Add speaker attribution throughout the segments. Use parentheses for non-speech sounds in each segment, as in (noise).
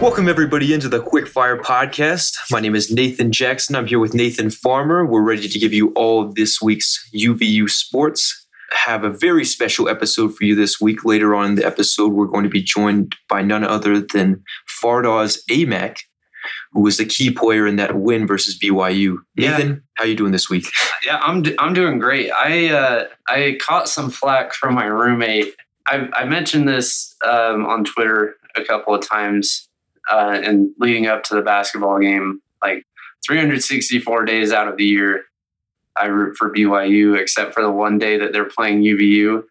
Speaker 1: Welcome, everybody, into the Quickfire Podcast. My name is Nathan Jackson. I'm here with Nathan Farmer. We're ready to give you all this week's UVU sports. Have a very special episode for you this week. Later on in the episode, we're going to be joined by none other than Fardaws Aimaq, who was the key player in that win versus BYU.
Speaker 2: Yeah.
Speaker 1: Nathan, how you doing this week?
Speaker 2: Yeah, I'm I'm doing great. I uh, I caught some flack from my roommate. I I mentioned this um, on Twitter a couple of times, uh, and leading up to the basketball game, like 364 days out of the year, I root for BYU, except for the one day that they're playing UVU.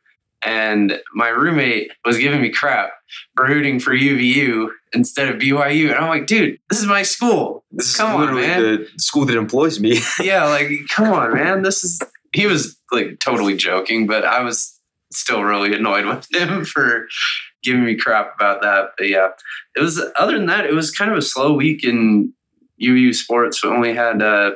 Speaker 2: And my roommate was giving me crap for rooting for UVU instead of BYU, and I'm like, dude, this is my school.
Speaker 1: This
Speaker 2: Come
Speaker 1: is
Speaker 2: on,
Speaker 1: literally
Speaker 2: man.
Speaker 1: the school that employs me. (laughs)
Speaker 2: yeah, like come on, man. This is he was like totally joking, but I was still really annoyed (laughs) with him for giving me crap about that. But yeah, it was other than that, it was kind of a slow week in UVU sports. We only had uh,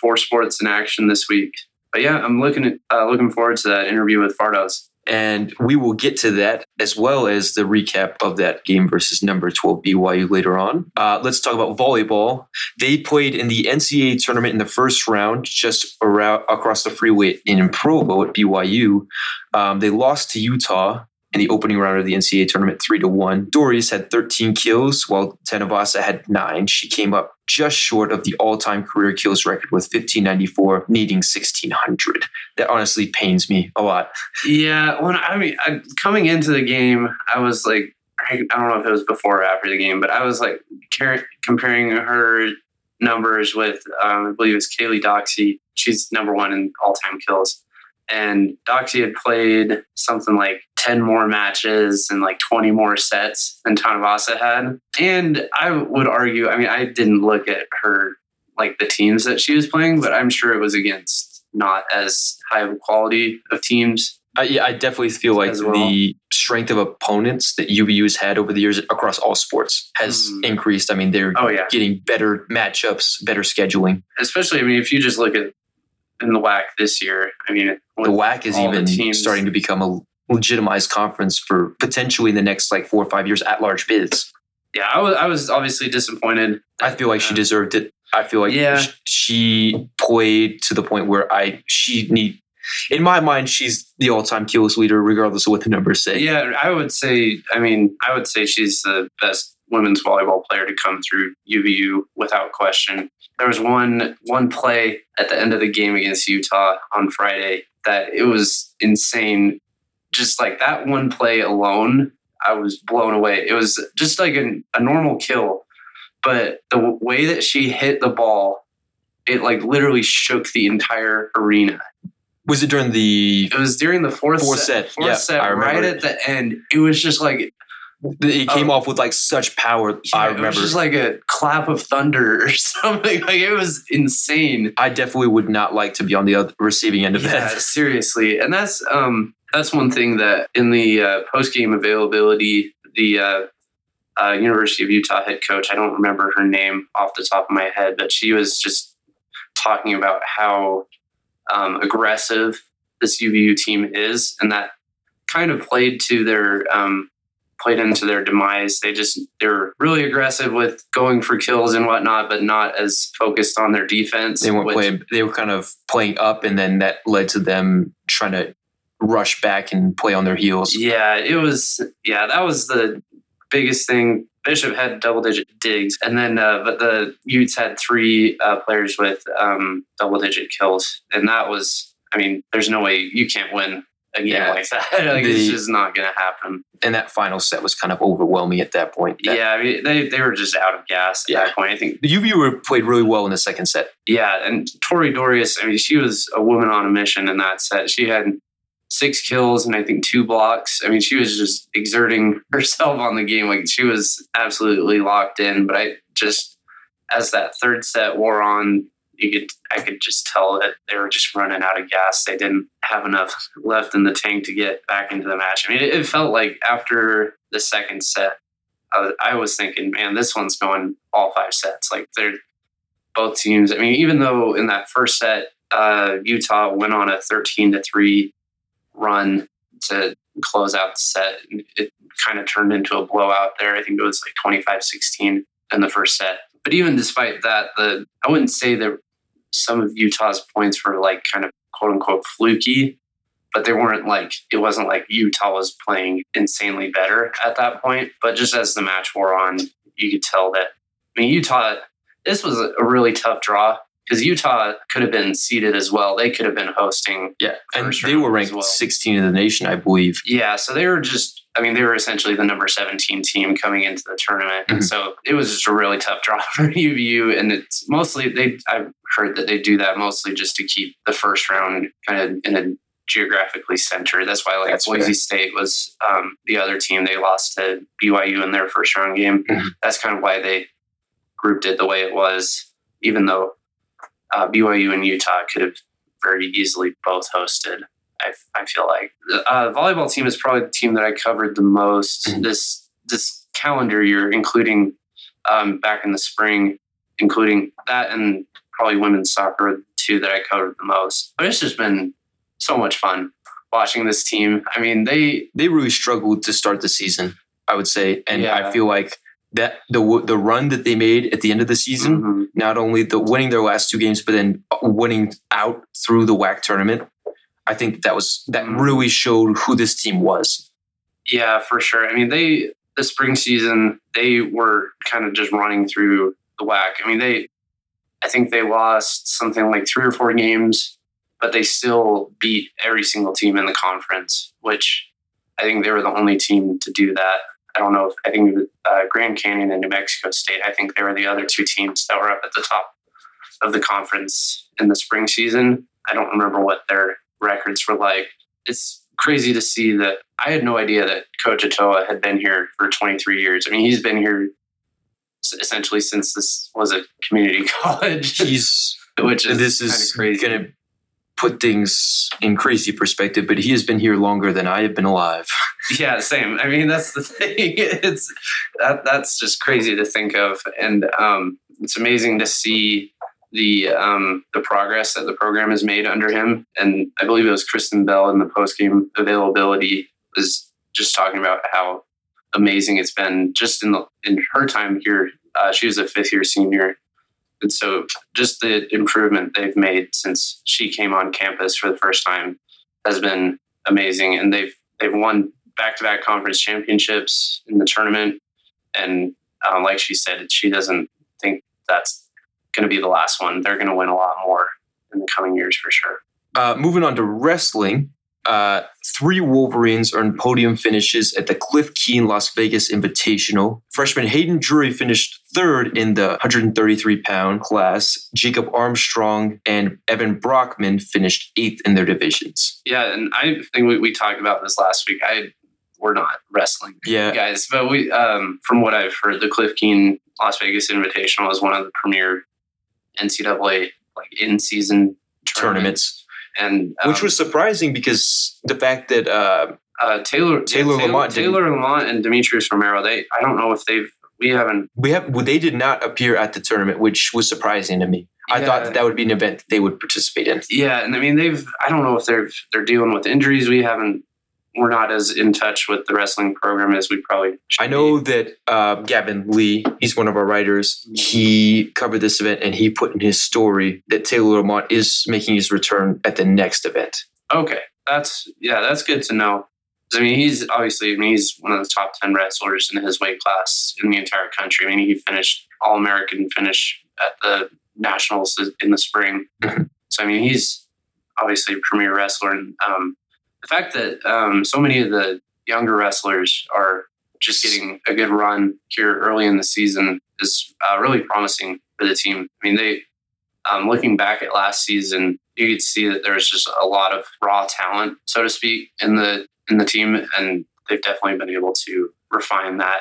Speaker 2: four sports in action this week. But yeah, I'm looking at uh, looking forward to that interview with Fardaws.
Speaker 1: And we will get to that as well as the recap of that game versus number 12 BYU later on. Uh, let's talk about volleyball. They played in the NCAA tournament in the first round, just around across the freeway in Provo at BYU. Um, they lost to Utah in the opening round of the NCAA tournament, three to one. Dorius had 13 kills, while Tanavasa had nine. She came up just short of the all-time career kills record with 1594, needing 1600. That honestly pains me a lot.
Speaker 2: Yeah, when I mean, I, coming into the game, I was like, I, I don't know if it was before or after the game, but I was like comparing her numbers with, um, I believe it's Kaylee Doxy. She's number one in all time kills. And Doxy had played something like 10 more matches and like 20 more sets than Tanavasa had. And I would argue, I mean, I didn't look at her, like the teams that she was playing, but I'm sure it was against not as high of a quality of teams.
Speaker 1: I, yeah, I definitely feel like
Speaker 2: well.
Speaker 1: the strength of opponents that UVU has had over the years across all sports has
Speaker 2: Mm.
Speaker 1: increased. I mean, they're
Speaker 2: Oh, yeah.
Speaker 1: getting better matchups, better scheduling.
Speaker 2: especially I mean if you just look at in the WAC this year, I mean
Speaker 1: The WAC is even
Speaker 2: teams-
Speaker 1: starting to become a legitimized conference for potentially in the next like four or five years at large bids.
Speaker 2: yeah, I was I was obviously disappointed.
Speaker 1: I feel like she
Speaker 2: Uh,
Speaker 1: deserved it. I feel like
Speaker 2: Yeah.
Speaker 1: sh- she played to the point where I she need. In my mind, she's the all-time kills leader, regardless of what the numbers say.
Speaker 2: Yeah, I would say I mean I would say she's the best women's volleyball player to come through UVU without question. There was one one play at the end of the game against Utah on Friday that it was insane. Just like that one play alone, I was blown away. It was just like an, a normal kill, but the w- way that she hit the ball, it like literally shook the entire arena.
Speaker 1: Was it during the?
Speaker 2: It was during the fourth,
Speaker 1: Fourth
Speaker 2: set,
Speaker 1: set,
Speaker 2: fourth
Speaker 1: yeah,
Speaker 2: set,
Speaker 1: I remember
Speaker 2: right
Speaker 1: it.
Speaker 2: at the end. It was just like
Speaker 1: It came
Speaker 2: Oh.
Speaker 1: off with like such power. I
Speaker 2: it was
Speaker 1: remember.
Speaker 2: just like a clap of thunder (laughs) or something. Like it was insane.
Speaker 1: I definitely would not like to be on the other receiving end of
Speaker 2: Yeah,
Speaker 1: that.
Speaker 2: seriously, and that's um that's one thing that in the uh, post game availability, the uh, uh, University of Utah head coach, I don't remember her name off the top of my head, but she was just talking about how um, aggressive this UVU team is, and that kind of played to their um, played into their demise. They just they're really aggressive with going for kills and whatnot, but not as focused on their defense.
Speaker 1: They weren't
Speaker 2: which-
Speaker 1: playing. They were kind of playing up, and then that led to them trying to rush back and play on their heels.
Speaker 2: Yeah, it was. Yeah, that was the biggest thing. Bishop had double digit digs, and then uh, but the Utes had three uh, players with um, double digit kills, and that was. I mean, there's no way you can't win a game
Speaker 1: Yeah.
Speaker 2: like that. (laughs) like it's just not going to happen.
Speaker 1: And that final set was kind of overwhelming at that point. That-
Speaker 2: yeah, I mean, they they were just out of gas at
Speaker 1: Yeah.
Speaker 2: that point. I think.
Speaker 1: The UVU were played really well in the second set.
Speaker 2: Yeah, and Tori Dorius. I mean, she was a woman on a mission in that set. She had six kills and I think two blocks. I mean, she was just exerting (laughs) herself on the game. Like she was absolutely locked in. But I just, as that third set wore on, you could I could just tell that they were just running out of gas. They didn't have enough left in the tank to get back into the match. I mean, it, it felt like after the second set, I was, I was thinking, man, this one's going all five sets. Like they're both teams. I mean, even though in that first set uh, Utah went on a 13 to 3 run to close out the set. It kind of turned into a blowout there. I think it was like 25 16 in the first set. But even despite that, the I wouldn't say that some of Utah's points were like kind of quote unquote fluky, but they weren't like it wasn't like Utah was playing insanely better at that point. But just as the match wore on, you could tell that I mean Utah this was a really tough draw because Utah could have been seeded as well. They could have been hosting.
Speaker 1: Yeah, and they were ranked well. 16 in the nation, I believe.
Speaker 2: Yeah, so they were just. I mean, they were essentially the number 17 team coming into the tournament, mm-hmm. and so it was just a really tough (laughs) draw for UVU. And it's mostly they. I've heard that they do that mostly just to keep the first round kind of in a geographically centered. That's why like That's Boise fair. State was um, the other team. They lost to BYU in their first round game. Mm-hmm. That's kind of why they grouped it the way it was, even though uh, BYU and Utah could have very easily both hosted. I, I feel like the uh, volleyball team is probably the team that I covered the most mm-hmm. this this calendar year, including um, back in the spring, including that and probably women's soccer, the two that I covered the most. But it's just been so much fun watching this team. I mean, they
Speaker 1: they really struggled to start the season, I would say, and yeah. I feel like that the the run that they made at the end of the season, mm-hmm. not only the winning their last two games, but then winning out through the WAC tournament. I think that was that mm-hmm. really showed who this team was.
Speaker 2: Yeah, for sure. I mean, they the spring season they were kind of just running through the WAC. I mean, they I think they lost something like three or four games, but they still beat every single team in the conference, which I think they were the only team to do that. I don't know if I think uh, Grand Canyon and New Mexico State. I think they were the other two teams that were up at the top of the conference in the spring season. I don't remember what their records were like. It's crazy to see that I had no idea that Coach Atoa had been here for 23 years. I mean, he's been here essentially since this was a community (laughs) college.
Speaker 1: He's which is this is going to put things in crazy perspective, but he has been here longer than I have been alive. (laughs)
Speaker 2: Yeah, same. I mean, that's the (laughs) thing. It's that, that's just crazy to think of, and um, it's amazing to see the um, the progress that the program has made under him. And I believe it was Kristen Bell in the post game availability was just talking about how amazing it's been just in the in her time here. Uh, she was a fifth year senior and so just the improvement they've made since she came on campus for the first time has been amazing. And they've they've won back to back conference championships in the tournament. And um, like she said, she doesn't think that's going to be the last one. They're going to win a lot more in the coming years for sure.
Speaker 1: Uh, moving on to wrestling, uh, three Wolverines earned podium finishes at the Cliff Keen Las Vegas Invitational. Freshman Hayden Drury finished third in the 133 pound class. Jacob Armstrong and Evan Brockman finished eighth in their divisions.
Speaker 2: Yeah, and I think we, we talked about this last week. I we're not wrestling
Speaker 1: yeah.
Speaker 2: guys, but we um, from what I've heard, the Cliff Keen Las Vegas Invitational is one of the premier NCAA like in season tournaments. tournaments and
Speaker 1: um, which was surprising because the fact that uh,
Speaker 2: uh, Taylor Taylor, yeah, Lamont Taylor Lamont and Demetrius Romero they I don't know if they've we haven't
Speaker 1: we have well, they did not appear at the tournament which was surprising to me. I thought that, that would be an event they would participate in.
Speaker 2: Yeah, and I mean they've I don't know if they're they're dealing with injuries. We haven't we're not as in touch with the wrestling program as we probably should.
Speaker 1: I know be. that uh, Gavin Lee, he's one of our writers. He covered this event and he put in his story that Taylor Lamont is making his return at the next event.
Speaker 2: Okay, that's yeah, that's good to know. I mean, he's obviously, I mean, he's one of the top 10 wrestlers in his weight class in the entire country. I mean, he finished All American finish at the Nationals in the spring. Mm-hmm. So, I mean, he's obviously a premier wrestler. And um, the fact that um, so many of the younger wrestlers are just getting a good run here early in the season is uh, really promising for the team. I mean, they um, looking back at last season, you could see that there's just a lot of raw talent, so to speak, in the in the team, and they've definitely been able to refine that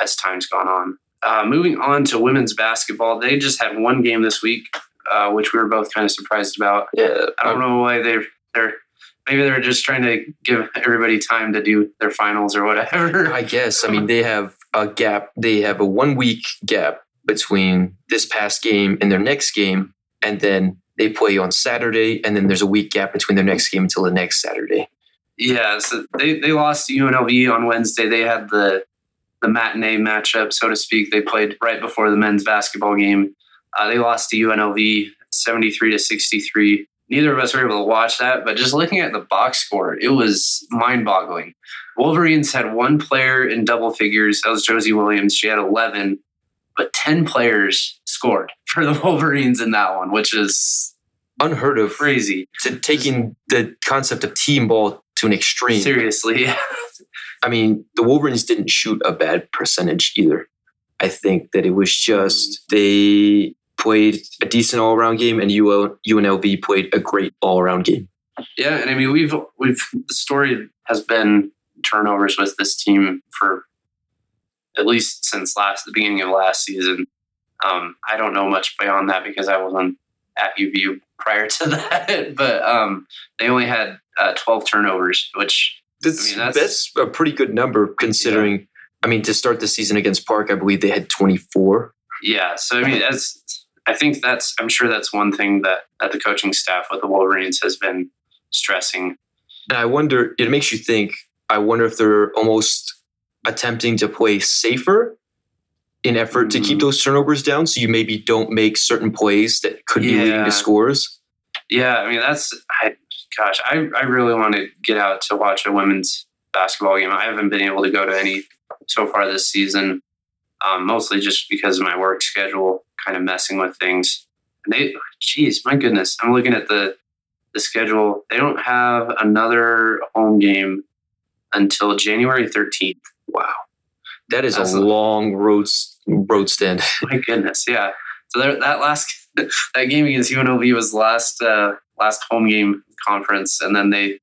Speaker 2: as time's gone on. Uh, moving on to women's basketball, they just had one game this week, uh, which we were both kind of surprised about. Yeah, I don't know why they're they're maybe they're just trying to give everybody time to do their finals or whatever.
Speaker 1: I guess. I mean, they have a gap. They have a one week gap between this past game and their next game, and then They play on Saturday, and then there's a week gap between their next game until the next Saturday.
Speaker 2: Yeah, so they, they lost to UNLV on Wednesday. They had the the matinee matchup, so to speak. They played right before the men's basketball game. Uh, they lost to UNLV 73 to 63. Neither of us were able to watch that, but just looking at the box score, it was mind boggling. Wolverines had one player in double figures. That was Josie Williams. She had 11, but 10 players scored (laughs) for the Wolverines in that one, which is
Speaker 1: Unheard of.
Speaker 2: crazy.
Speaker 1: To taking the concept of team ball to an extreme.
Speaker 2: Seriously.
Speaker 1: I mean, the Wolverines didn't shoot a bad percentage either. I think that it was just they played a decent all around game, and UNLV played a great all around game.
Speaker 2: Yeah, and I mean we've we've the story has been turnovers with this team for at least since last the beginning of last season. Um, I don't know much beyond that because I wasn't at UVU prior to (laughs) that, but um, they only had uh, 12 turnovers, which
Speaker 1: That's,
Speaker 2: I mean, that's-
Speaker 1: that's, a pretty good number considering. I mean, to start the season against Park, I believe they had 24.
Speaker 2: yeah. So I mean, that's I think that's I'm sure that's one thing that that the coaching staff with the Wolverines has been stressing.
Speaker 1: And I wonder, it makes you think, I wonder if they're almost attempting to play safer in effort to keep
Speaker 2: Mhm.
Speaker 1: those turnovers down. So you maybe don't make certain plays that could be leading to scores.
Speaker 2: Yeah, I mean that's I gosh, I, I really want to get out to watch a women's basketball game. I haven't been able to go to any so far this season, um, mostly just because of my work schedule kind of messing with things. And they, geez, my goodness, I'm looking at the the schedule. They don't have another home game until January 13th.
Speaker 1: Wow. That is
Speaker 2: That's
Speaker 1: a long road, road stand. (laughs)
Speaker 2: My goodness, yeah. So there, that last (laughs) that game against UNLV was last uh, last home game conference, and then they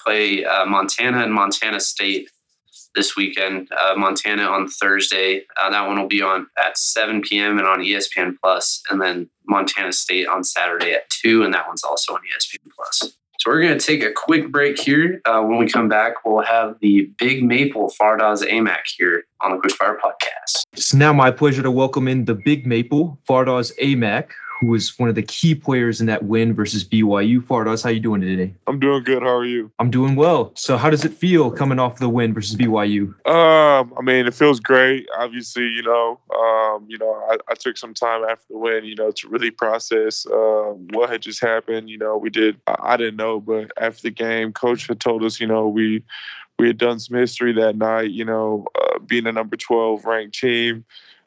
Speaker 2: play uh, Montana and Montana State this weekend. Uh, Montana on Thursday. Uh, that one will be on at 7 p.m. and on ESPN Plus, and then Montana State on Saturday at two, and that one's also on ESPN Plus. So we're going to take a quick break here. Uh, when we come back, we'll have the Big Maple Fardaws Aimaq here on the Quickfire Podcast.
Speaker 3: It's now my pleasure to welcome in the Big Maple, Fardaws Aimaq, who was one of the key players in that win versus BYU. Fardaws, how you doing today?
Speaker 4: I'm doing good. How are you?
Speaker 3: I'm doing well. So how does it feel coming off the win versus BYU?
Speaker 4: Um, I mean, it feels great. Obviously, you know, um, you know, I, I took some time after the win, you know, to really process uh, what had just happened. You know, we did. I, I didn't know, but after the game, coach had told us, you know, we we had done some history that night. You know, uh, being a number 12 ranked team,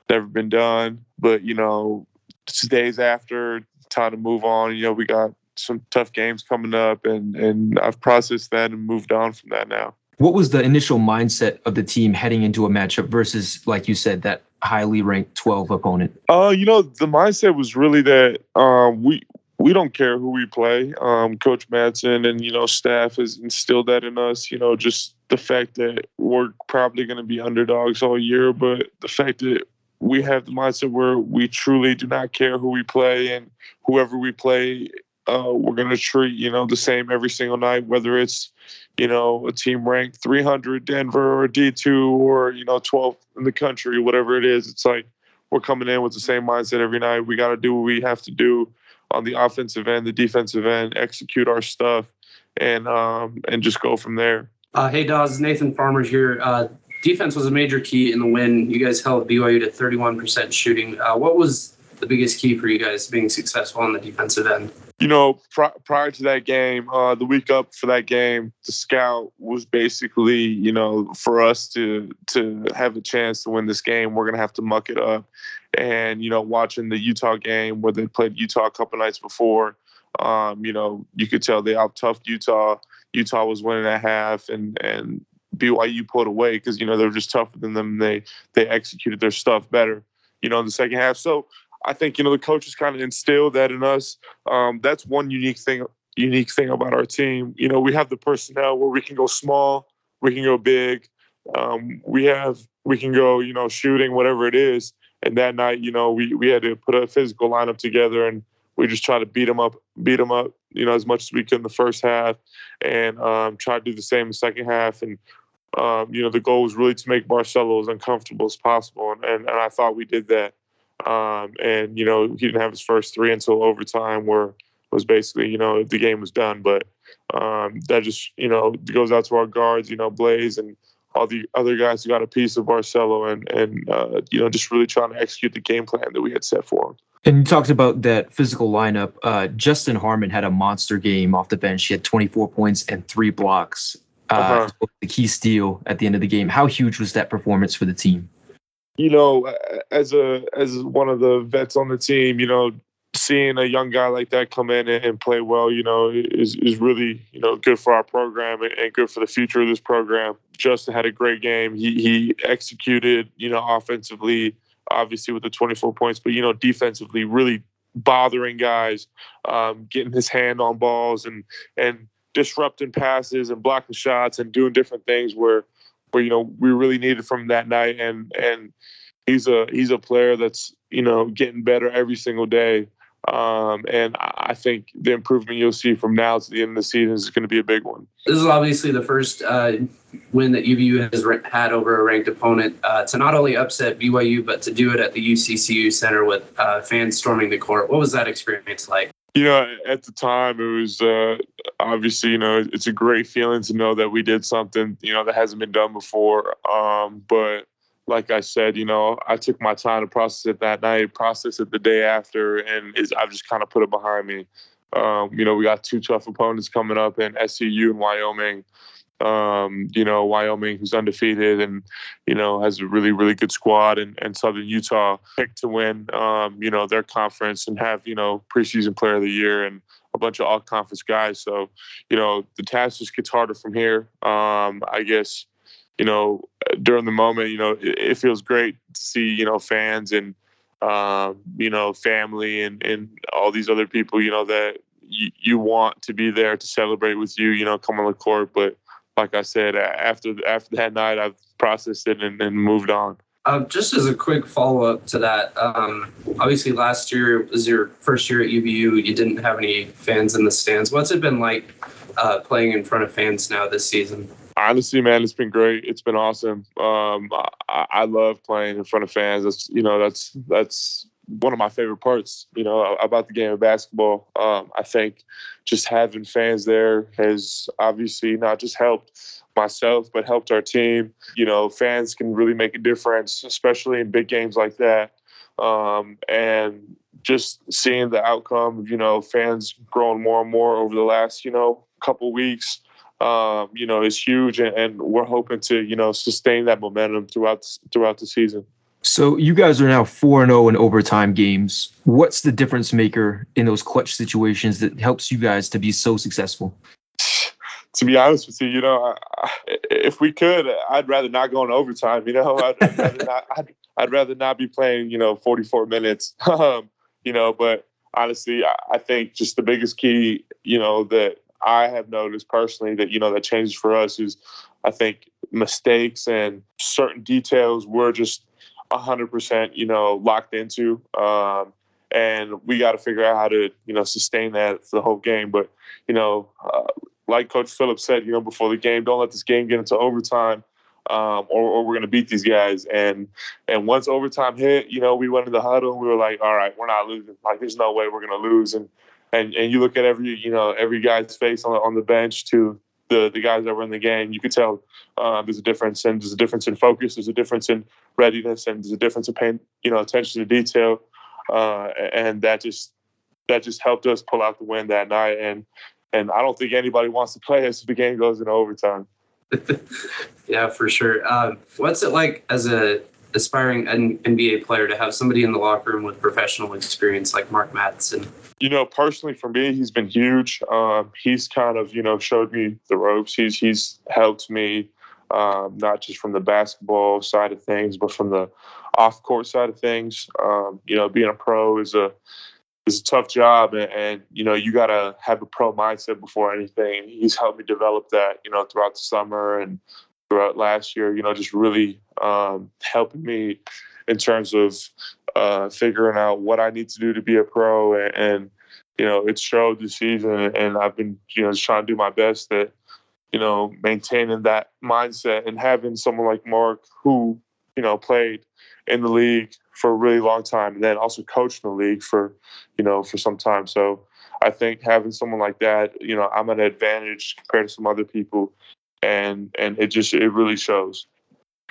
Speaker 4: never been done. But you know, just days after, time to move on. You know, we got some tough games coming up, and and I've processed that and moved on from that now.
Speaker 3: What was the initial mindset of the team heading into a matchup versus, like you said, that highly ranked 12 opponent?
Speaker 4: Uh, you know, the mindset was really that um, we we don't care who we play. Um, Coach Madsen and you know staff has instilled that in us. You know, just the fact that we're probably going to be underdogs all year, but the fact that we have the mindset where we truly do not care who we play and whoever we play, uh, we're going to treat you know the same every single night, whether it's you know a team ranked 300 Denver or D2 or you know 12th in the country, whatever it is. It's like we're coming in with the same mindset every night. We got to do what we have to do on the offensive end, the defensive end, execute our stuff, and um, and just go from there.
Speaker 2: Uh, hey, Dawes, Nathan Farmers here. Uh, defense was a major key in the win. You guys held BYU to 31% shooting. Uh, what was the biggest key for you guys being successful on the defensive end?
Speaker 4: You know, pri- prior to that game, uh, the week up for that game, the scout was basically, you know, for us to to have a chance to win this game, we're gonna have to muck it up. And you know, watching the Utah game where they played Utah a couple nights before, um, you know, you could tell they out toughed Utah. Utah was winning at half, and and BYU pulled away because you know they were just tougher than them. They they executed their stuff better, you know, in the second half. So I think you know the coaches kind of instilled that in us. Um, that's one unique thing unique thing about our team. You know, we have the personnel where we can go small, we can go big, um, we have we can go you know shooting whatever it is. And that night, you know, we we had to put a physical lineup together and we just try to beat them up, beat them up, you know, as much as we could in the first half, and um, try to do the same in the second half. And um, you know, the goal was really to make Barcelo as uncomfortable as possible, and, and, and I thought we did that. Um, and you know he didn't have his first three until overtime, where was basically you know the game was done. But um, that just you know goes out to our guards, you know Blaze and all the other guys who got a piece of Barcelo and and uh, you know just really trying to execute the game plan that we had set for him.
Speaker 3: And you talked about that physical lineup. Uh, Justin Harmon had a monster game off the bench. He had 24 points and three blocks. Uh, uh-huh. The key steal at the end of the game. How huge was that performance for the team?
Speaker 4: You know, as a as one of the vets on the team, you know, seeing a young guy like that come in and, play well, you know, is is really you know good for our program and good for the future of this program. Justin had a great game. He he executed, you know, offensively, obviously with the 24 points, but you know, defensively, really bothering guys, um, getting his hand on balls and and disrupting passes and blocking shots and doing different things where where you know we really needed from that night and and he's a he's a player that's you know getting better every single day um, and I think the improvement you'll see from now to the end of the season is going to be a big one.
Speaker 2: This is obviously the first uh, win that UVU has had over a ranked opponent uh, to not only upset BYU, but to do it at the UCCU Center with uh, fans storming the court. What was that experience like?
Speaker 4: You know, at the time, it was uh, obviously, you know, it's a great feeling to know that we did something, you know, that hasn't been done before. Um, but like I said, you know, I took my time to process it that night, process it the day after, and I've just kind of put it behind me. Um, you know, we got two tough opponents coming up in SCU and Wyoming. Um, you know, Wyoming, who's undefeated and, you know, has a really, really good squad, and, and Southern Utah picked to win, um, you know, their conference and have, you know, preseason player of the year and a bunch of all conference guys. So, you know, the task just gets harder from here. Um, I guess you know, during the moment, you know, it, it feels great to see, you know, fans and, um, you know, family and, and all these other people, you know, that you, you want to be there to celebrate with you, you know, come on the court. But like I said, after after that night, I've processed it and, and moved on.
Speaker 2: Um, just as a quick follow up to that, um, obviously last year was your first year at UVU. You didn't have any fans in the stands. What's it been like uh, playing in front of fans now this season?
Speaker 4: honestly, man, it's been great. It's been awesome. Um, I, I, love playing in front of fans. That's you know that's that's one of my favorite parts. You know about the game of basketball. Um, I think just having fans there has obviously not just helped myself, but helped our team. You know, fans can really make a difference, especially in big games like that. Um, and just seeing the outcome you know fans growing more and more over the last you know couple weeks um, you know, is huge, and, and, we're hoping to, you know, sustain that momentum throughout throughout the season.
Speaker 3: So you guys are now four and zero oh in overtime games. What's the difference maker in those clutch situations that helps you guys to be so successful?
Speaker 4: to be honest with you, you know, I, if we could, I'd rather not go in overtime. You know, I'd, I'd rather not. (laughs) I'd, I'd, rather not be playing, you know, 44 minutes. (laughs) Um, you know, but honestly, I, I think just the biggest key, you know, that I have noticed personally that you know that changes for us is I think mistakes and certain details we're just hundred percent you know locked into, um, and we got to figure out how to you know sustain that for the whole game. But you know, uh, like Coach Phillips said, you know before the game, don't let this game get into overtime. Um, or, or, we're going to beat these guys. And and once overtime hit, you know, we went in the huddle and we were like, all right, we're not losing. Like, there's no way we're going to lose. And and and you look at every you know every guy's face on the, on the bench to the the guys that were in the game, you could tell uh, there's a difference, and there's a difference in focus, there's a difference in readiness, and there's a difference in paying you know attention to detail, uh, and that just that just helped us pull out the win that night. And and I don't think anybody wants to play as the game goes into overtime. (laughs)
Speaker 2: yeah, for sure. Um, what's it like as a aspiring NBA player to have somebody in the locker room with professional experience like Mark Madsen?
Speaker 4: You know, personally for me, he's been huge. Um, he's kind of, you know, showed me the ropes. He's he's helped me um, not just from the basketball side of things, but from the off court side of things. Um, you know, being a pro is a is a tough job, and, and you know you got to have a pro mindset before anything. He's helped me develop that, you know, throughout the summer and throughout last year. You know, just really um, helping me in terms of uh, figuring out what I need to do to be a pro, and, and you know, it showed this season, and I've been you know just trying to do my best at, you know maintaining that mindset and having someone like Mark who you know, played in the league for a really long time, and then also coached in the league for, you know, for some time. So I think having someone like that, you know, I'm at an advantage compared to some other people, and and it just it really shows.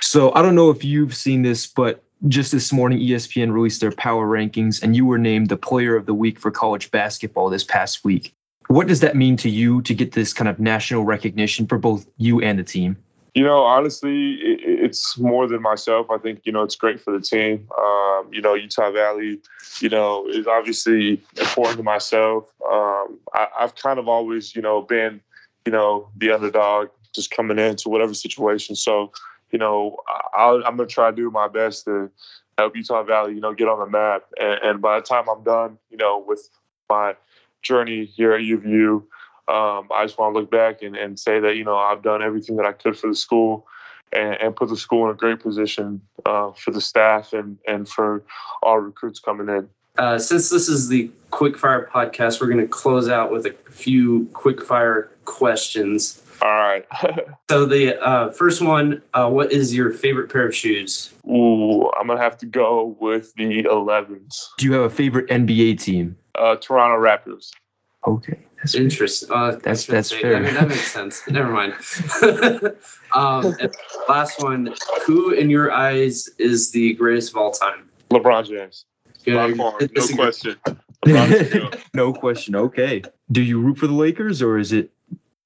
Speaker 3: So I don't know if you've seen this, but just this morning, ESPN released their power rankings, and you were named the player of the week for college basketball this past week. What does that mean to you to get this kind of national recognition for both you and the team?
Speaker 4: You know, honestly, it, it's more than myself. I think you know it's great for the team. Um, you know, Utah Valley, you know, is obviously important to myself. Um, I, I've kind of always, you know, been, you know, the underdog, just coming into whatever situation. So, you know, I, I'm gonna try to do my best to help Utah Valley, you know, get on the map. And, and by the time I'm done, you know, with my journey here at UVU, um, I just want to look back and, and say that you know I've done everything that I could for the school and, and put the school in a great position uh, for the staff and and for all recruits coming in.
Speaker 2: Uh, since this is the quickfire podcast, we're going to close out with a few quickfire questions.
Speaker 4: All right. (laughs)
Speaker 2: So the uh, first one, uh, what is your favorite pair of shoes?
Speaker 4: Ooh, I'm gonna have to go with the 11s.
Speaker 3: Do you have a favorite NBA team?
Speaker 4: Uh, Toronto Raptors.
Speaker 3: Okay. That's
Speaker 2: Interesting. Uh,
Speaker 3: That's-
Speaker 2: I was gonna
Speaker 3: that's fair.
Speaker 2: I mean, that makes sense. (laughs) Never mind. (laughs) um, last one, who in your eyes is the greatest of all time?
Speaker 4: LeBron James.
Speaker 2: Good.
Speaker 4: By far, no question. LeBron's the
Speaker 3: no question. Okay. Do you root for the Lakers or is it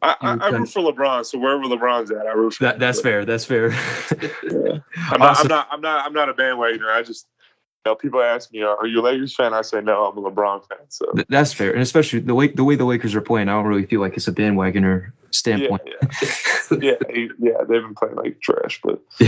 Speaker 4: I, I, I root for LeBron, so wherever LeBron's at, I root for.
Speaker 3: that? That's fair. That's fair. (laughs)
Speaker 4: I'm not. I'm not. I'm not. I'm not a bandwagoner. I just, you know, people ask me, "Are you a Lakers fan?" I say, "No, I'm a LeBron fan." So
Speaker 3: Th- That's fair, and especially the way the way the Lakers are playing, I don't really feel like it's a bandwagoner standpoint.
Speaker 4: yeah, yeah, he- yeah. They've been playing like trash, but (laughs)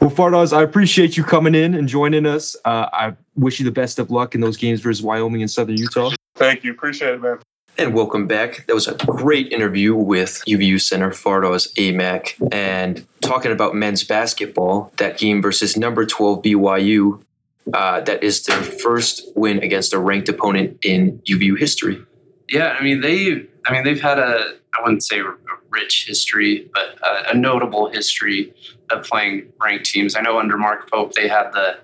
Speaker 3: well, Fardaws, I appreciate you coming in and joining us. Uh, I wish you the best of luck in those games versus Wyoming and Southern Utah.
Speaker 4: thank you. Appreciate it, man.
Speaker 1: And welcome back. That was a great interview with UVU center Fardaws Aimaq and talking about men's basketball. That game versus number 12 BYU. Uh, that is their first win against a ranked opponent in UVU history.
Speaker 2: Yeah, I mean they. I mean they've had a. I wouldn't say a rich history, but a, a notable history of playing ranked teams. I know under Mark Pope they had the.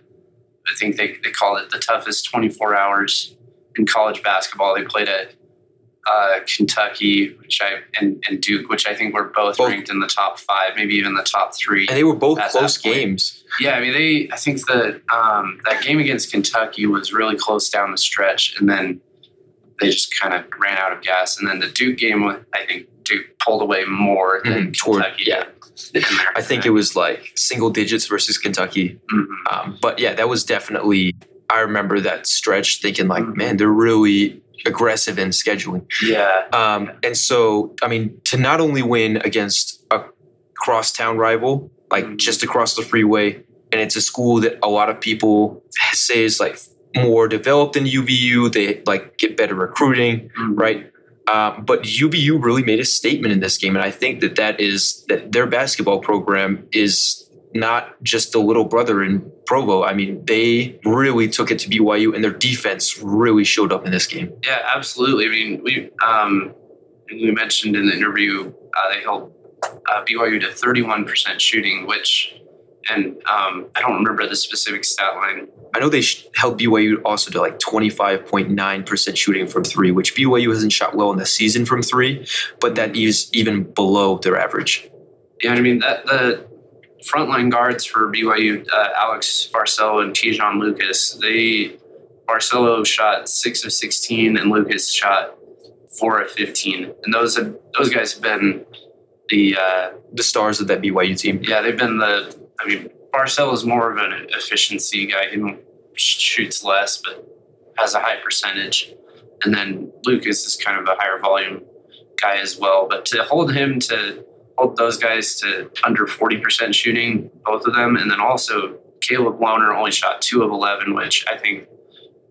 Speaker 2: I think they they called it the toughest 24 hours in college basketball. They played at uh, Kentucky, which I and, and Duke, which I think were both,
Speaker 1: Both.
Speaker 2: ranked in the top five, maybe even the top three.
Speaker 1: And they were both close games.
Speaker 2: Yeah, I mean they. I think that um, that game against Kentucky was really close down the stretch, and then they just kind of ran out of gas. And then the Duke game, I think Duke pulled away more than
Speaker 1: Mhm, toward-
Speaker 2: Kentucky.
Speaker 1: yeah.
Speaker 2: did (laughs) in there.
Speaker 1: I think it was like single digits versus Kentucky.
Speaker 2: Mhm.
Speaker 1: Um, but yeah, that was definitely. I remember that stretch thinking like,
Speaker 2: Mhm.
Speaker 1: man, they're really aggressive in scheduling.
Speaker 2: Yeah,
Speaker 1: Um, and so, I mean, to not only win against a crosstown rival, like
Speaker 2: Mhm.
Speaker 1: just across the freeway, and it's a school that a lot of people say is like more developed than UVU. They like get better recruiting,
Speaker 2: Mhm.
Speaker 1: right? Um, but UVU really made a statement in this game, and I think that that is that their basketball program is not just the little brother in Provo. I mean, they really took it to BYU, and their defense really showed up in this game.
Speaker 2: Yeah, absolutely. I mean, we um, we mentioned in the interview uh, they held uh, BYU to 31% shooting, which, and um, I don't remember the specific stat line.
Speaker 1: I know they held BYU also to like 25.9% shooting from three, which BYU hasn't shot well in the season from three, but that is even below their average.
Speaker 2: Yeah, I mean that the frontline guards for BYU, uh, Alex Barcelo and Te'Jon Lucas, they Barcelo shot six of 16 and Lucas shot four of 15, and those have, those guys have been the uh,
Speaker 1: The stars of that BYU team.
Speaker 2: Yeah, they've been the. I mean, Barcelo is more of an efficiency guy. He shoots less, but has a high percentage. And then Lucas is kind of a higher volume guy as well. But to hold him to hold those guys to under 40% shooting, both of them, and then also Caleb Lohner only shot two of 11, which I think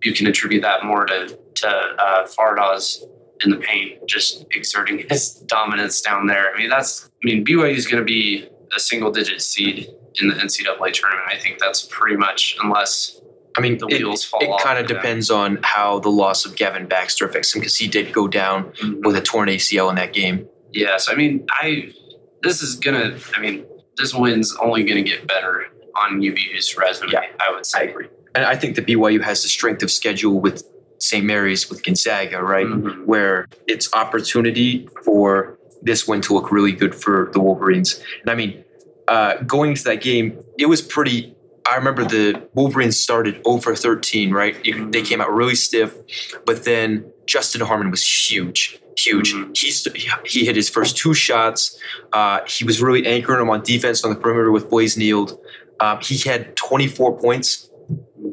Speaker 2: you can attribute that more to, to uh, Fardaws in the paint, just exerting (laughs) his dominance down there. I mean, that's, I mean, BYU is going to be a single digit seed in the NCAA tournament. I think that's pretty much, unless
Speaker 1: I mean,
Speaker 2: The
Speaker 1: it,
Speaker 2: wheels fall
Speaker 1: it kind of
Speaker 2: them.
Speaker 1: depends on how the loss of Gavin Baxter affects him because he did go down with a torn ACL in that game.
Speaker 2: Yes, I mean, I this is gonna. I mean, this win's only gonna get better on UVU's resume.
Speaker 1: Yeah,
Speaker 2: I would say.
Speaker 1: I agree. And I think that BYU has the strength of schedule with St. Mary's, with Gonzaga, right?
Speaker 2: Mhm.
Speaker 1: Where it's opportunity for this win to look really good for the Wolverines. And I mean, uh, going into that game, it was pretty. I remember the Wolverines started over 13, right? They came out really stiff, but then Justin Harmon was huge, huge. He he hit his first two shots. Uh, he was really anchoring them on defense on the perimeter with Blaze Nield. Um, he had 24 points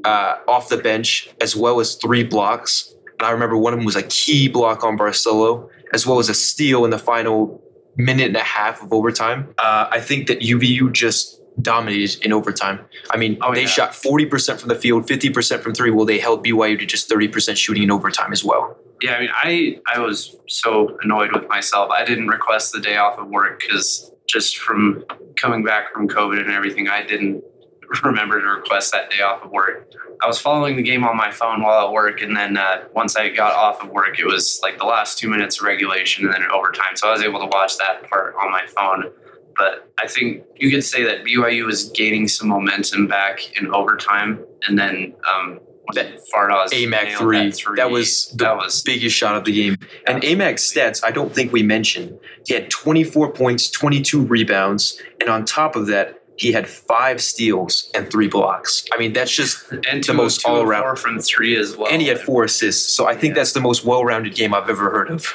Speaker 1: uh, off the bench, as well as three blocks. And I remember one of them was a key block on Barcelo, as well as a steal in the final minute and a half of overtime. Uh, I think that UVU just dominated in overtime. I mean,
Speaker 2: Oh,
Speaker 1: they
Speaker 2: yeah.
Speaker 1: shot 40% from the field, 50% from three. Well, they held BYU to just 30% shooting in overtime as well.
Speaker 2: Yeah, I mean, I I was so annoyed with myself. I didn't request the day off of work because just from coming back from COVID and everything, I didn't (laughs) remember to request that day off of work. I was following the game on my phone while at work, and then uh, once I got off of work, it was like the last two minutes of regulation and then overtime. So I was able to watch that part on my phone. But I think you could say that BYU was gaining some momentum back in overtime, and then um,
Speaker 1: That Fardaws
Speaker 2: Aimaq
Speaker 1: three,
Speaker 2: that three.
Speaker 1: that was the
Speaker 2: that was
Speaker 1: biggest shot of the game. And Aimaq's stats, I don't think we mentioned. He had 24 points, 22 rebounds, and on top of that, he had five steals and three blocks. I mean, that's just,
Speaker 2: and
Speaker 1: the most all-around-
Speaker 2: four from three as well.
Speaker 1: and he had four assists. So I think
Speaker 2: Yeah.
Speaker 1: that's the most well-rounded game I've ever heard of.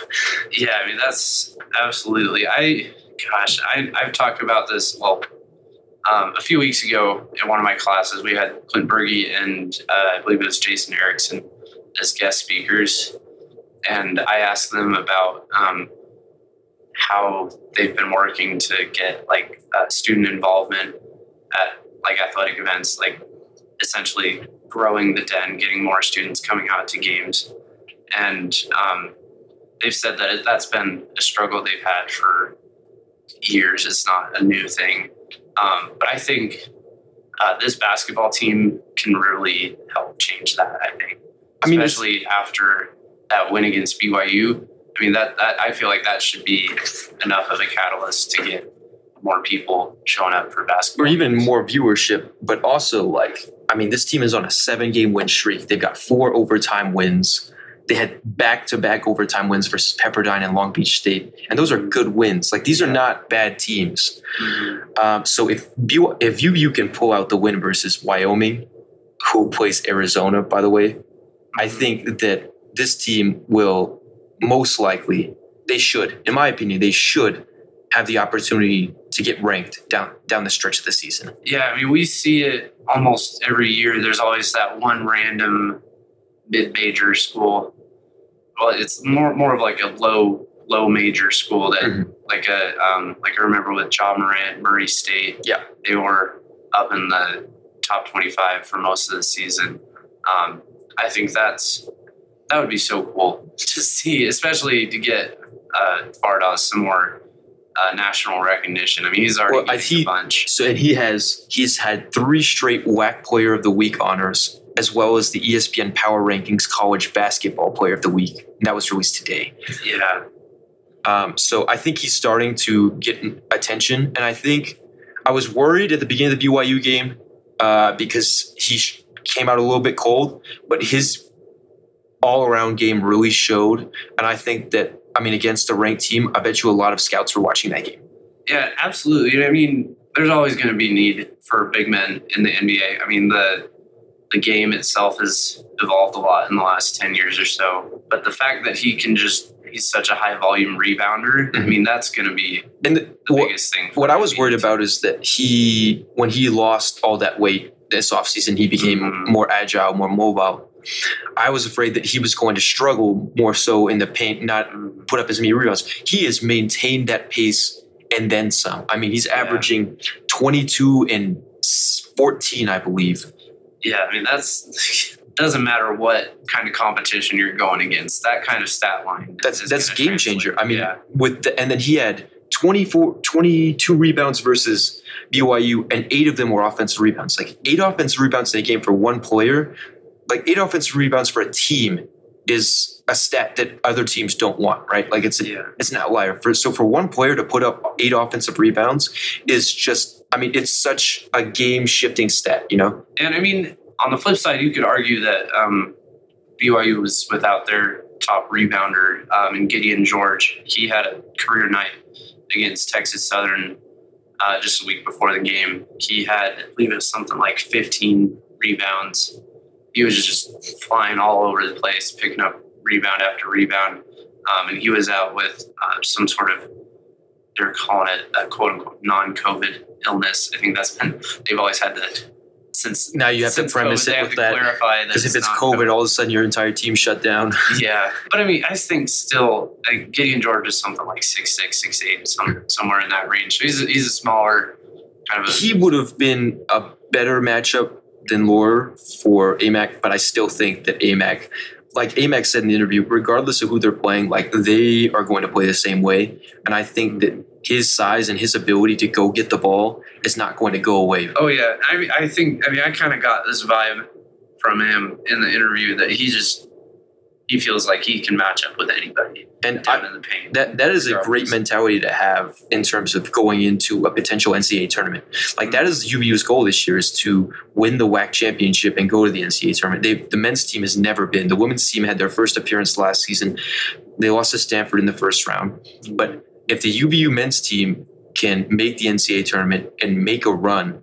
Speaker 2: Yeah, I mean that's absolutely. I gosh, I I've talked about this. Well, um, a few weeks ago in one of my classes, we had Clint Berge and uh, I believe it was Jason Erickson as guest speakers, and I asked them about um, how they've been working to get like uh, student involvement at like athletic events, like essentially growing the den, getting more students coming out to games, and um, they've said that that's been a struggle they've had for years. It's not a new thing. Um, but I think uh, this basketball team can really help change that. I think,
Speaker 1: I mean,
Speaker 2: especially after that win against BYU. I mean, that, that I feel like that should be enough of a catalyst to get more people showing up for basketball.
Speaker 1: Or even more viewership, but also like, I mean, this team is on a seven-game win streak. They've got four overtime wins. They had back-to-back overtime wins versus Pepperdine and Long Beach State, and those are good wins. Like these are not bad teams.
Speaker 2: Mhm.
Speaker 1: Um, so if BYU, if UVU can pull out the win versus Wyoming, who plays Arizona, by the way, I think that this team will most likely, they should, in my opinion, they should have the opportunity to get ranked down down the stretch of the season.
Speaker 2: Yeah, I mean, we see it almost every year. There's always that one random mid-major school. Well, it's more more of like a low low major school that
Speaker 1: Mhm.
Speaker 2: like a um, like I remember with Ja Morant, Murray State.
Speaker 1: Yeah.
Speaker 2: they were up in the top 25 for most of the season. Um, I think that's that would be so cool (laughs) to see, especially to get uh, Fardaws some more uh, national recognition. I mean, he's already
Speaker 1: Well, he-
Speaker 2: a bunch.
Speaker 1: So and he has he's had three straight WAC Player of the Week honors, as well as the ESPN Power Rankings College Basketball Player of the Week. And that was released today.
Speaker 2: Yeah,
Speaker 1: Um, so I think he's starting to get attention, and I think I was worried at the beginning of the BYU game uh, because he sh- came out a little bit cold, but his all-around game really showed, and I think that I mean against a ranked team, I bet you a lot of scouts were watching that game.
Speaker 2: Yeah, absolutely. I mean, there's always going to be need for big men in the NBA. I mean, the the game itself has evolved a lot in the last 10 years or so, but the fact that he can just he's such a high volume rebounder, I
Speaker 1: Mhm.
Speaker 2: mean, that's going to be
Speaker 1: And the,
Speaker 2: the
Speaker 1: what,
Speaker 2: biggest thing.
Speaker 1: what I was worried
Speaker 2: team.
Speaker 1: about is that he, when he lost all that weight this offseason, he became
Speaker 2: Mhm.
Speaker 1: more agile, more mobile. I was afraid that he was going to struggle more so in the paint, not put up as many rebounds. He has maintained that pace and then some. I mean, he's
Speaker 2: Yeah.
Speaker 1: averaging 22 and 14, I believe.
Speaker 2: Yeah, I mean, that's (laughs) doesn't matter what kind of competition you're going against. That kind of stat line.
Speaker 1: That's that's game
Speaker 2: translate.
Speaker 1: changer. I mean,
Speaker 2: yeah.
Speaker 1: with the, and then he had 24, 22 rebounds versus BYU, and eight of them were offensive rebounds. Like eight offensive rebounds in a game for one player, like eight offensive rebounds for a team is a stat that other teams don't want, right? Like it's a,
Speaker 2: yeah.
Speaker 1: it's an outlier. For so for one player to put up eight offensive rebounds is just I mean, it's such a game shifting stat, you know?
Speaker 2: And I mean, on the flip side, you could argue that um, BYU was without their top rebounder um, in Gideon George. He had a career night against Texas Southern uh, just a week before the game. He had, I believe it was something like 15 rebounds. He was just flying all over the place, picking up rebound after rebound. Um, and he was out with uh, some sort of, they're calling it a quote unquote non COVID illness. I think that's been, they've always had that since
Speaker 1: Now you have to premise
Speaker 2: COVID,
Speaker 1: it with that. Because if it's
Speaker 2: not
Speaker 1: COVID, all of a sudden your entire team shut down. (laughs)
Speaker 2: yeah, but I mean, I think still like Gideon George is something like six six, six eight, some somewhere in that range. So he's a, he's a smaller kind of a
Speaker 1: he would have been a better matchup than Lore for Aimaq, but I still think that Aimaq, like Aimaq said in the interview, regardless of who they're playing, like they are going to play the same way. And I think that his size and his ability to go get the ball is not going to go away.
Speaker 2: Oh yeah, I I think I mean I kind of got this vibe from him in the interview that he just he feels like he can match up with anybody
Speaker 1: And
Speaker 2: down
Speaker 1: I,
Speaker 2: in the paint.
Speaker 1: that that is a great mentality to have in terms of going into a potential NCAA tournament. Like that is UVU's goal this year is to win the WAC championship and go to the NCAA tournament. They, the men's team has never been. The women's team had their first appearance last season. They lost to Stanford in the first round. But if the UVU men's team can make the NCAA tournament and make a run,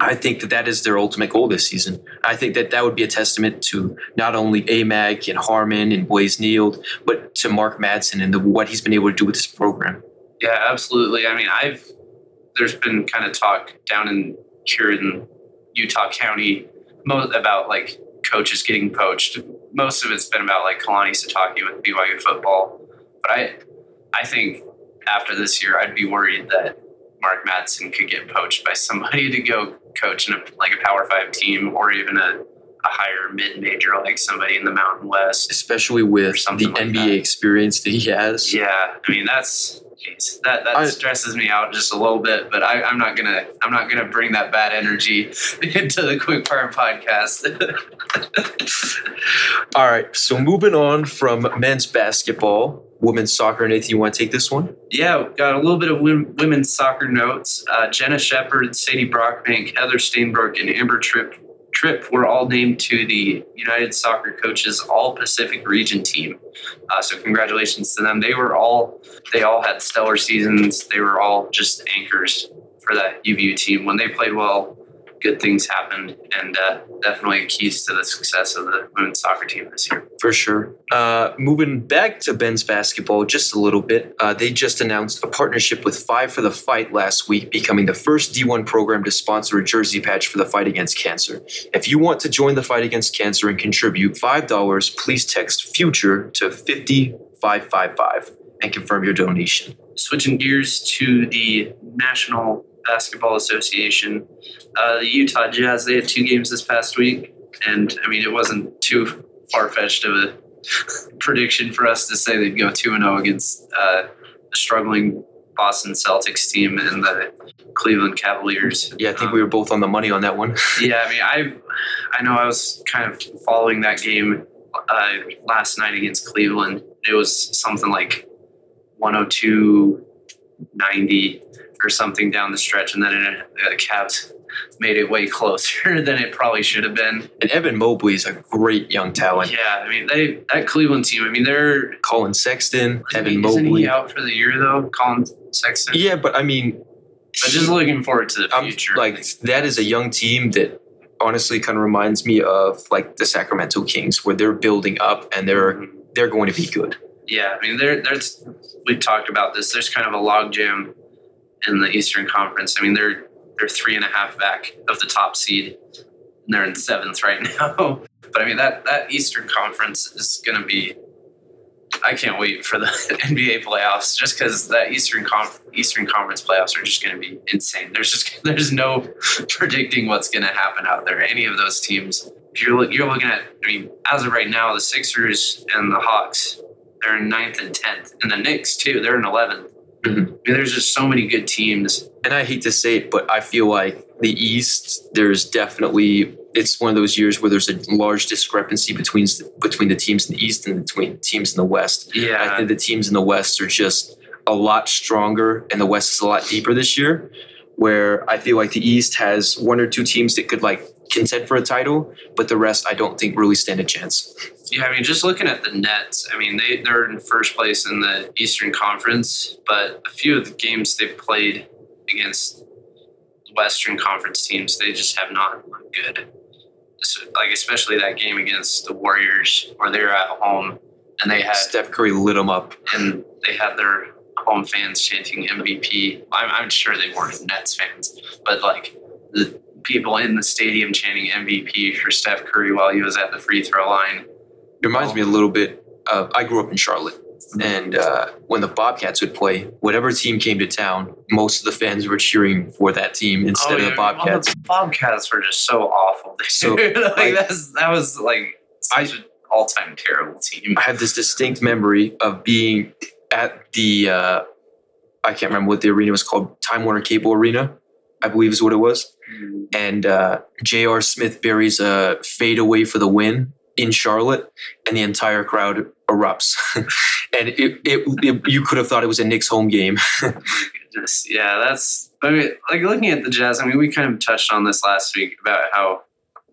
Speaker 1: I think that that is their ultimate goal this season. I think that that would be a testament to not only Aimaq and Harmon and Blaze Nield, but to Mark Madsen and the, what he's been able to do with this program.
Speaker 2: Yeah, absolutely. I mean, I've there's been kind of talk down in here in Utah County about like coaches getting poached. Most of it's been about like Kalani Sitake with BYU football, but I I think after this year, I'd be worried that Mark Madsen could get poached by somebody to go coach in a, like a Power Five team or even a, a higher mid major like somebody in the Mountain West.
Speaker 1: especially with the
Speaker 2: like
Speaker 1: NBA
Speaker 2: that.
Speaker 1: experience that he has.
Speaker 2: Yeah, I mean that's that that
Speaker 1: I-
Speaker 2: stresses me out just a little bit, but I, I'm not gonna I'm not gonna bring that bad energy (laughs) into the Quick Fire podcast. (laughs)
Speaker 1: All right, so moving on from men's basketball, women's soccer. Nathan, you want to take this one?
Speaker 2: yeah, got a little bit of women's soccer notes. Uh, Jenna Shepard, Sadie Brockbank, Heather Stainbrook, and Amber Tripp Tripp were all named to the United Soccer Coaches All Pacific Region team. Uh, so congratulations to them. They were all they all had stellar seasons. They were all just anchors for that UVU team. When they played well, good things happened, and uh, definitely keys to the success of the women's soccer team this year.
Speaker 1: For sure. Uh, moving back to men's basketball just a little bit, uh, they just announced a partnership with Five for the Fight last week, becoming the first D1 program to sponsor a jersey patch for the fight against cancer. If you want to join the fight against cancer and contribute $5, please text FUTURE to 50555 and confirm your donation.
Speaker 2: Switching gears to the National Basketball Association, uh, the Utah Jazz, they had two games this past week. And I mean, it wasn't too far fetched of a (laughs) prediction for us to say they'd go 2 0 against uh, the struggling Boston Celtics team and the Cleveland Cavaliers.
Speaker 1: Yeah, I think we were both on the money on that one. (laughs)
Speaker 2: Yeah, I mean, I I know I was kind of following that game uh, last night against Cleveland. It was something like 102 90 or something down the stretch, and then it, uh, the Cavs made it way closer (laughs) than it probably should have been.
Speaker 1: And Evan Mobley is a great young talent.
Speaker 2: Yeah, I mean, they that Cleveland team. I mean, they're
Speaker 1: Collin Sexton, Evan Mobley isn't
Speaker 2: he out for the year though? Collin Sexton.
Speaker 1: Yeah, but I mean,
Speaker 2: But just looking forward to the
Speaker 1: I'm,
Speaker 2: future.
Speaker 1: like that is a young team that honestly kind of reminds me of like the Sacramento Kings, where they're building up and they're they're going to be good.
Speaker 2: Yeah, I mean, there, there's we've talked about this. There's kind of a logjam in the Eastern Conference. I mean, they're they're three and a half back of the top seed, and they're in seventh right (laughs) now. But I mean, that that Eastern Conference is going to be. I can't wait for the (laughs) NBA playoffs just because that Eastern Conf- Eastern Conference playoffs are just going to be insane. There's just (laughs) there's no predicting what's going to happen out there. Any of those teams. If you're you're looking at, I mean, as of right now, the Sixers and the Hawks they're in ninth and tenth, and the Knicks too. They're in 11th.
Speaker 1: Mhm.
Speaker 2: I mean, there's just so many good teams.
Speaker 1: And I hate to say it, but I feel like the East, there's definitely it's one of those years where there's a large discrepancy between between the teams in the East and between teams in the West.
Speaker 2: Yeah, I
Speaker 1: think the teams in the West are just a lot stronger, and the West is a lot deeper this year. where I feel like the East has one or two teams that could like contend for a title, but the rest I don't think really stand a chance.
Speaker 2: Yeah, I mean, just looking at the Nets, I mean, they, they're in first place in the Eastern Conference, but a few of the games they've played against Western Conference teams, they just have not looked good. So, like, especially that game against the Warriors, where they were at home and they had
Speaker 1: Steph Curry lit them up.
Speaker 2: and they had their home fans chanting MVP. I'm, I'm sure they weren't Nets fans, but like the people in the stadium chanting MVP for Steph Curry while he was at the free throw line.
Speaker 1: It reminds me a little bit of I grew up in Charlotte. And uh, when the Bobcats would play, whatever team came to town, most of the fans were cheering for that team instead of the
Speaker 2: Oh, yeah,
Speaker 1: Bobcats.
Speaker 2: The Bobcats were just so awful. (laughs)
Speaker 1: So,
Speaker 2: like, that's that was like such an all time terrible team.
Speaker 1: I have this distinct memory of being at the uh, I can't remember what the arena was called, Time Warner Cable Arena, I believe is what it was. And uh, J.R. Smith buries a fadeaway for the win in Charlotte, and the entire crowd erupts. (laughs) and it, it, it, you could have thought it was a Knicks home game. (laughs)
Speaker 2: Yeah, that's. I mean, like looking at the Jazz. I mean, we kind of touched on this last week about how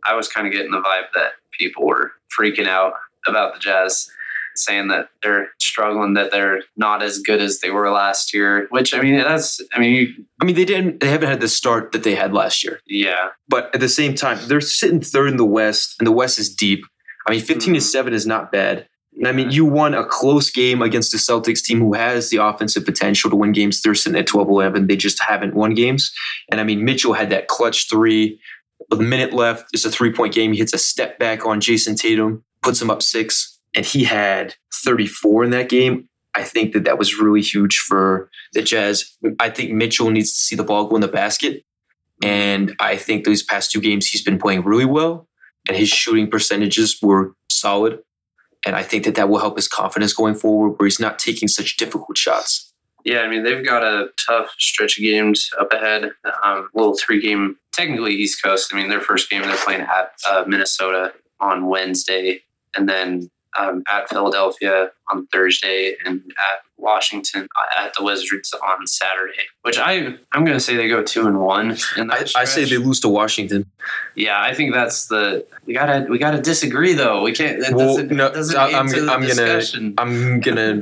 Speaker 2: I was kind of getting the vibe that people were freaking out about the Jazz, saying that they're struggling, that they're not as good as they were last year. Which I mean, that's. I mean, you,
Speaker 1: I mean, they didn't. They haven't had the start that they had last year.
Speaker 2: yeah,
Speaker 1: But at the same time, they're sitting third in the West, and the West is deep. I mean, 15 to
Speaker 2: Mhm.
Speaker 1: 7 is not bad. And I mean, you won a close game against the Celtics team who has the offensive potential to win games. They're sitting at 12 11. They just haven't won games. And I mean, Mitchell had that clutch three. With a minute left, it's a three point game. He hits a step back on Jayson Tatum, puts him up six, and he had 34 in that game. I think that that was really huge for the Jazz. I think Mitchell needs to see the ball go in the basket. And I think those past two games, he's been playing really well, and his shooting percentages were solid. And I think that that will help his confidence going forward, where he's not taking such difficult shots.
Speaker 2: Yeah, I mean they've got a tough stretch of games up ahead. Um, little three game, technically East Coast. I mean their first game they're playing at uh, Minnesota on Wednesday, and then um, at Philadelphia on Thursday, and at Washington uh, at the Wizards on Saturday. Which I I'm going to say they go two and one in.
Speaker 1: I, I say they lose to Washington.
Speaker 2: Yeah, I think that's the we gotta we gotta disagree though. We can't. That
Speaker 1: Well,
Speaker 2: doesn't,
Speaker 1: no,
Speaker 2: doesn't
Speaker 1: I- I'm- I'm gonna- I'm (laughs) gonna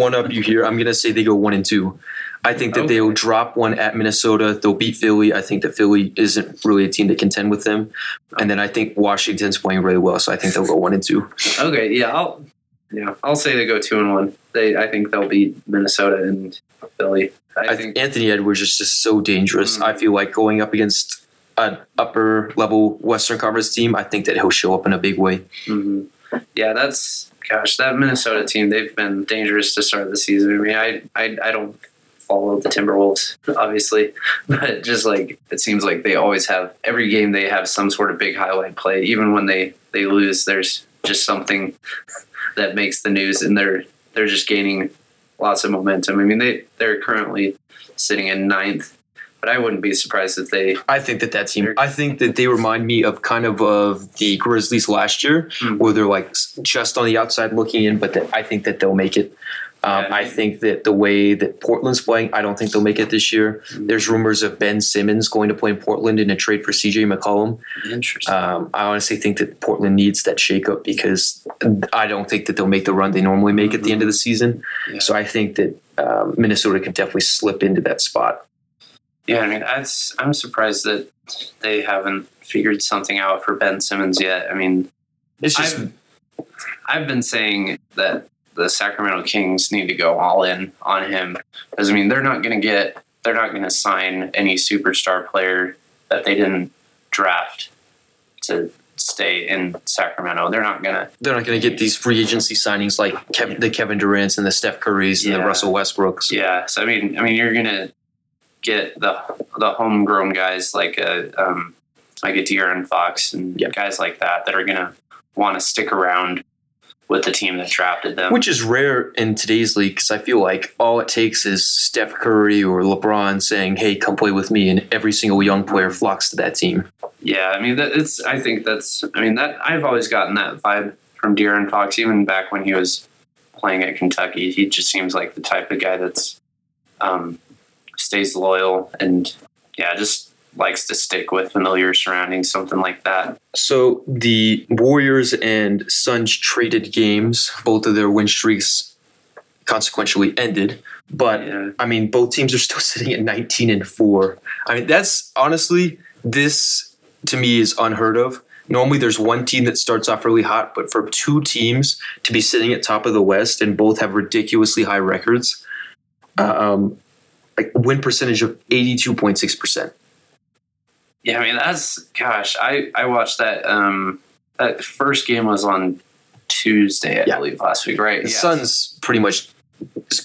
Speaker 1: one up you here. I'm gonna say they go one and two. I think that they'll drop one at Minnesota. They'll beat Philly. I think that Philly isn't really a team to contend with them. And then I think Washington's playing really well, so I think they'll go one and two. (laughs)
Speaker 2: Okay, yeah, I'll yeah, I'll say they go two and one. They I think they'll beat Minnesota and Philly. I,
Speaker 1: I
Speaker 2: think
Speaker 1: Anthony Edwards is just so dangerous.
Speaker 2: Mm.
Speaker 1: I feel like going up against an upper level Western Conference team, I think that he'll show up in a big way.
Speaker 2: mhm. yeah, that's gosh, that Minnesota team, they've been dangerous to start the season. I mean, I I, I don't follow the Timberwolves, obviously, (laughs) but just like it seems like they always have every game they have some sort of big highlight play. Even when they they lose, there's just something (laughs) that makes the news, and they're they're just gaining lots of momentum. I mean, they they're currently sitting in ninth, but I wouldn't be surprised if they.
Speaker 1: I think that that team. I think that they remind me of kind of of the Grizzlies last year,
Speaker 2: Hmm.
Speaker 1: where they're like just on the outside looking in, but that I think that they'll make it. Um,
Speaker 2: Yeah.
Speaker 1: I think that the way that Portland's playing, I don't think they'll make it this year. There's rumors of Ben Simmons going to play in Portland in a trade for CJ McCollum.
Speaker 2: Interesting.
Speaker 1: Um, I honestly think that Portland needs that shakeup because I don't think that they'll make the run they normally make at the end of the season.
Speaker 2: Yeah.
Speaker 1: So I think that um, Minnesota can definitely slip into that spot.
Speaker 2: Yeah, I mean, that's, I'm surprised that they haven't figured something out for Ben Simmons yet. I mean,
Speaker 1: It's just
Speaker 2: I've, I've been saying that the Sacramento Kings need to go all in on him because I mean they're not going to get they're not going to sign any superstar player that they didn't draft to stay in Sacramento. They're not going to.
Speaker 1: they're not going to get these free agency signings like Kev- the Kevin Durant's and the Steph Currys and the Russell Westbrooks.
Speaker 2: Yeah, so I mean, I mean you're going to get the the homegrown guys like a um, like a De'Aaron Fox and
Speaker 1: Yeah.
Speaker 2: guys like that that are going to want to stick around with the team that drafted them.
Speaker 1: Which is rare in today's league because I feel like all it takes is Steph Curry or LeBron saying, "Hey, come play with me," and every single young player flocks to that team.
Speaker 2: Yeah, I mean, that it's. I think that's. I mean, that I've always gotten that vibe from De'Aaron Fox, even back when he was playing at Kentucky. He just seems like the type of guy that's um, stays loyal and yeah, just likes to stick with familiar surroundings, something like that.
Speaker 1: So the Warriors and Suns traded games. Both of their win streaks consequentially ended. But
Speaker 2: Yeah.
Speaker 1: I mean, both teams are still (laughs) sitting at 19 and four. I mean, that's honestly this to me is unheard of. Normally, there's one team that starts off really hot, but for two teams to be sitting at top of the West and both have ridiculously high records, um, like win percentage of 82.6 percent.
Speaker 2: Yeah, I mean that's gosh, I I watched that um that first game was on Tuesday, I
Speaker 1: Yeah.
Speaker 2: believe, last week, right?
Speaker 1: The
Speaker 2: Yeah.
Speaker 1: Suns pretty much.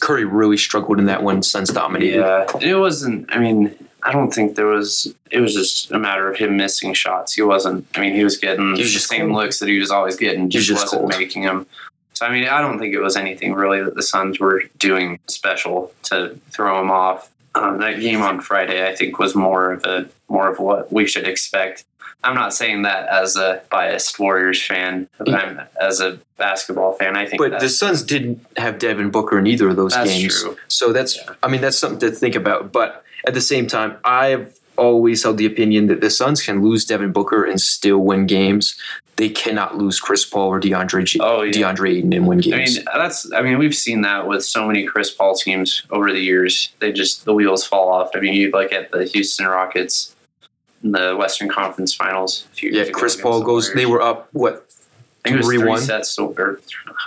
Speaker 1: Curry really struggled in that one. Suns dominated.
Speaker 2: Yeah, it wasn't. I mean, I don't think there was. It was just a matter of him missing shots. He wasn't. I mean, he was getting
Speaker 1: He was
Speaker 2: the same
Speaker 1: cold.
Speaker 2: looks that he was always getting.
Speaker 1: He was
Speaker 2: Just,
Speaker 1: just
Speaker 2: wasn't
Speaker 1: cold.
Speaker 2: making them. So I mean, I don't think it was anything really that the Suns were doing special to throw him off. Um, that game on Friday, I think, was more of a more of what we should expect. I'm not saying that as a biased Warriors fan. but I'm as a basketball fan. I think
Speaker 1: But the Suns didn't have Devin Booker in either of those
Speaker 2: That's
Speaker 1: games.
Speaker 2: true.
Speaker 1: So that's,
Speaker 2: Yeah.
Speaker 1: I mean, that's something to think about. But at the same time, I've always held the opinion that the Suns can lose Devin Booker and still win games. They cannot lose Chris Paul or DeAndre G-
Speaker 2: Oh, yeah.
Speaker 1: DeAndre Ayton and win games.
Speaker 2: I mean, that's. I mean, we've seen that with so many Chris Paul teams over the years. They just the wheels fall off. I mean, you look at the Houston Rockets, in the Western Conference Finals. A few
Speaker 1: yeah, Chris Paul
Speaker 2: the
Speaker 1: goes. They were up what
Speaker 2: I think
Speaker 1: three one.
Speaker 2: sets. To, or,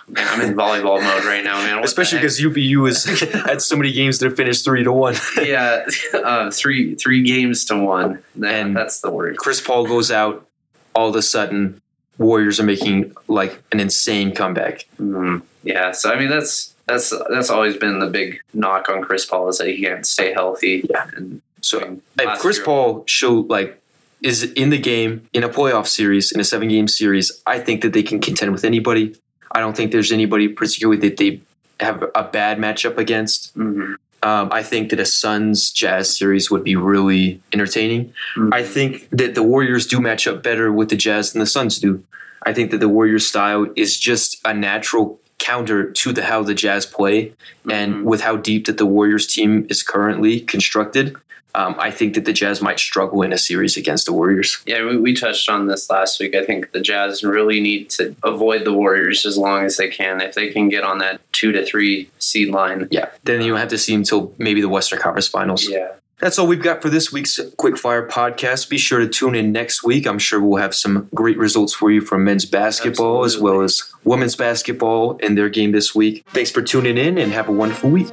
Speaker 2: man, I'm in volleyball (laughs) mode right now, man. What
Speaker 1: Especially because UVU is (laughs) had so many games that finished three to one. (laughs)
Speaker 2: yeah, uh, three three games to one. That,
Speaker 1: And-
Speaker 2: that's the word.
Speaker 1: Chris Paul goes out. All of a sudden, Warriors are making like an insane comeback.
Speaker 2: Mm, yeah, so I mean that's that's that's always been the big knock on Chris Paul is that he can't stay healthy.
Speaker 1: Yeah.
Speaker 2: and
Speaker 1: So
Speaker 2: I mean,
Speaker 1: if Chris
Speaker 2: year-
Speaker 1: Paul show like is in the game in a playoff series in a seven game series, I think that they can contend with anybody. I don't think there's anybody particularly that they have a bad matchup against.
Speaker 2: Mhm.
Speaker 1: Um, I think that a Suns Jazz series would be really entertaining.
Speaker 2: Mhm.
Speaker 1: I think that the Warriors do match up better with the Jazz than the Suns do. I think that the Warriors style is just a natural counter to the how the Jazz play and
Speaker 2: Mhm.
Speaker 1: with how deep that the Warriors team is currently constructed, um, I think that the Jazz might struggle in a series against the Warriors.
Speaker 2: Yeah, we, we touched on this last week. I think the Jazz really need to avoid the Warriors as long as they can. If they can get on that two to three seed line.
Speaker 1: Yeah, then you don't have to see until maybe the Western Conference Finals.
Speaker 2: Yeah.
Speaker 1: That's all we've got for this week's Quickfire podcast. Be sure to tune in next week. I'm sure we'll have some great results for you from men's basketball as well as women's basketball in their game this week. Thanks for tuning in and have a wonderful week.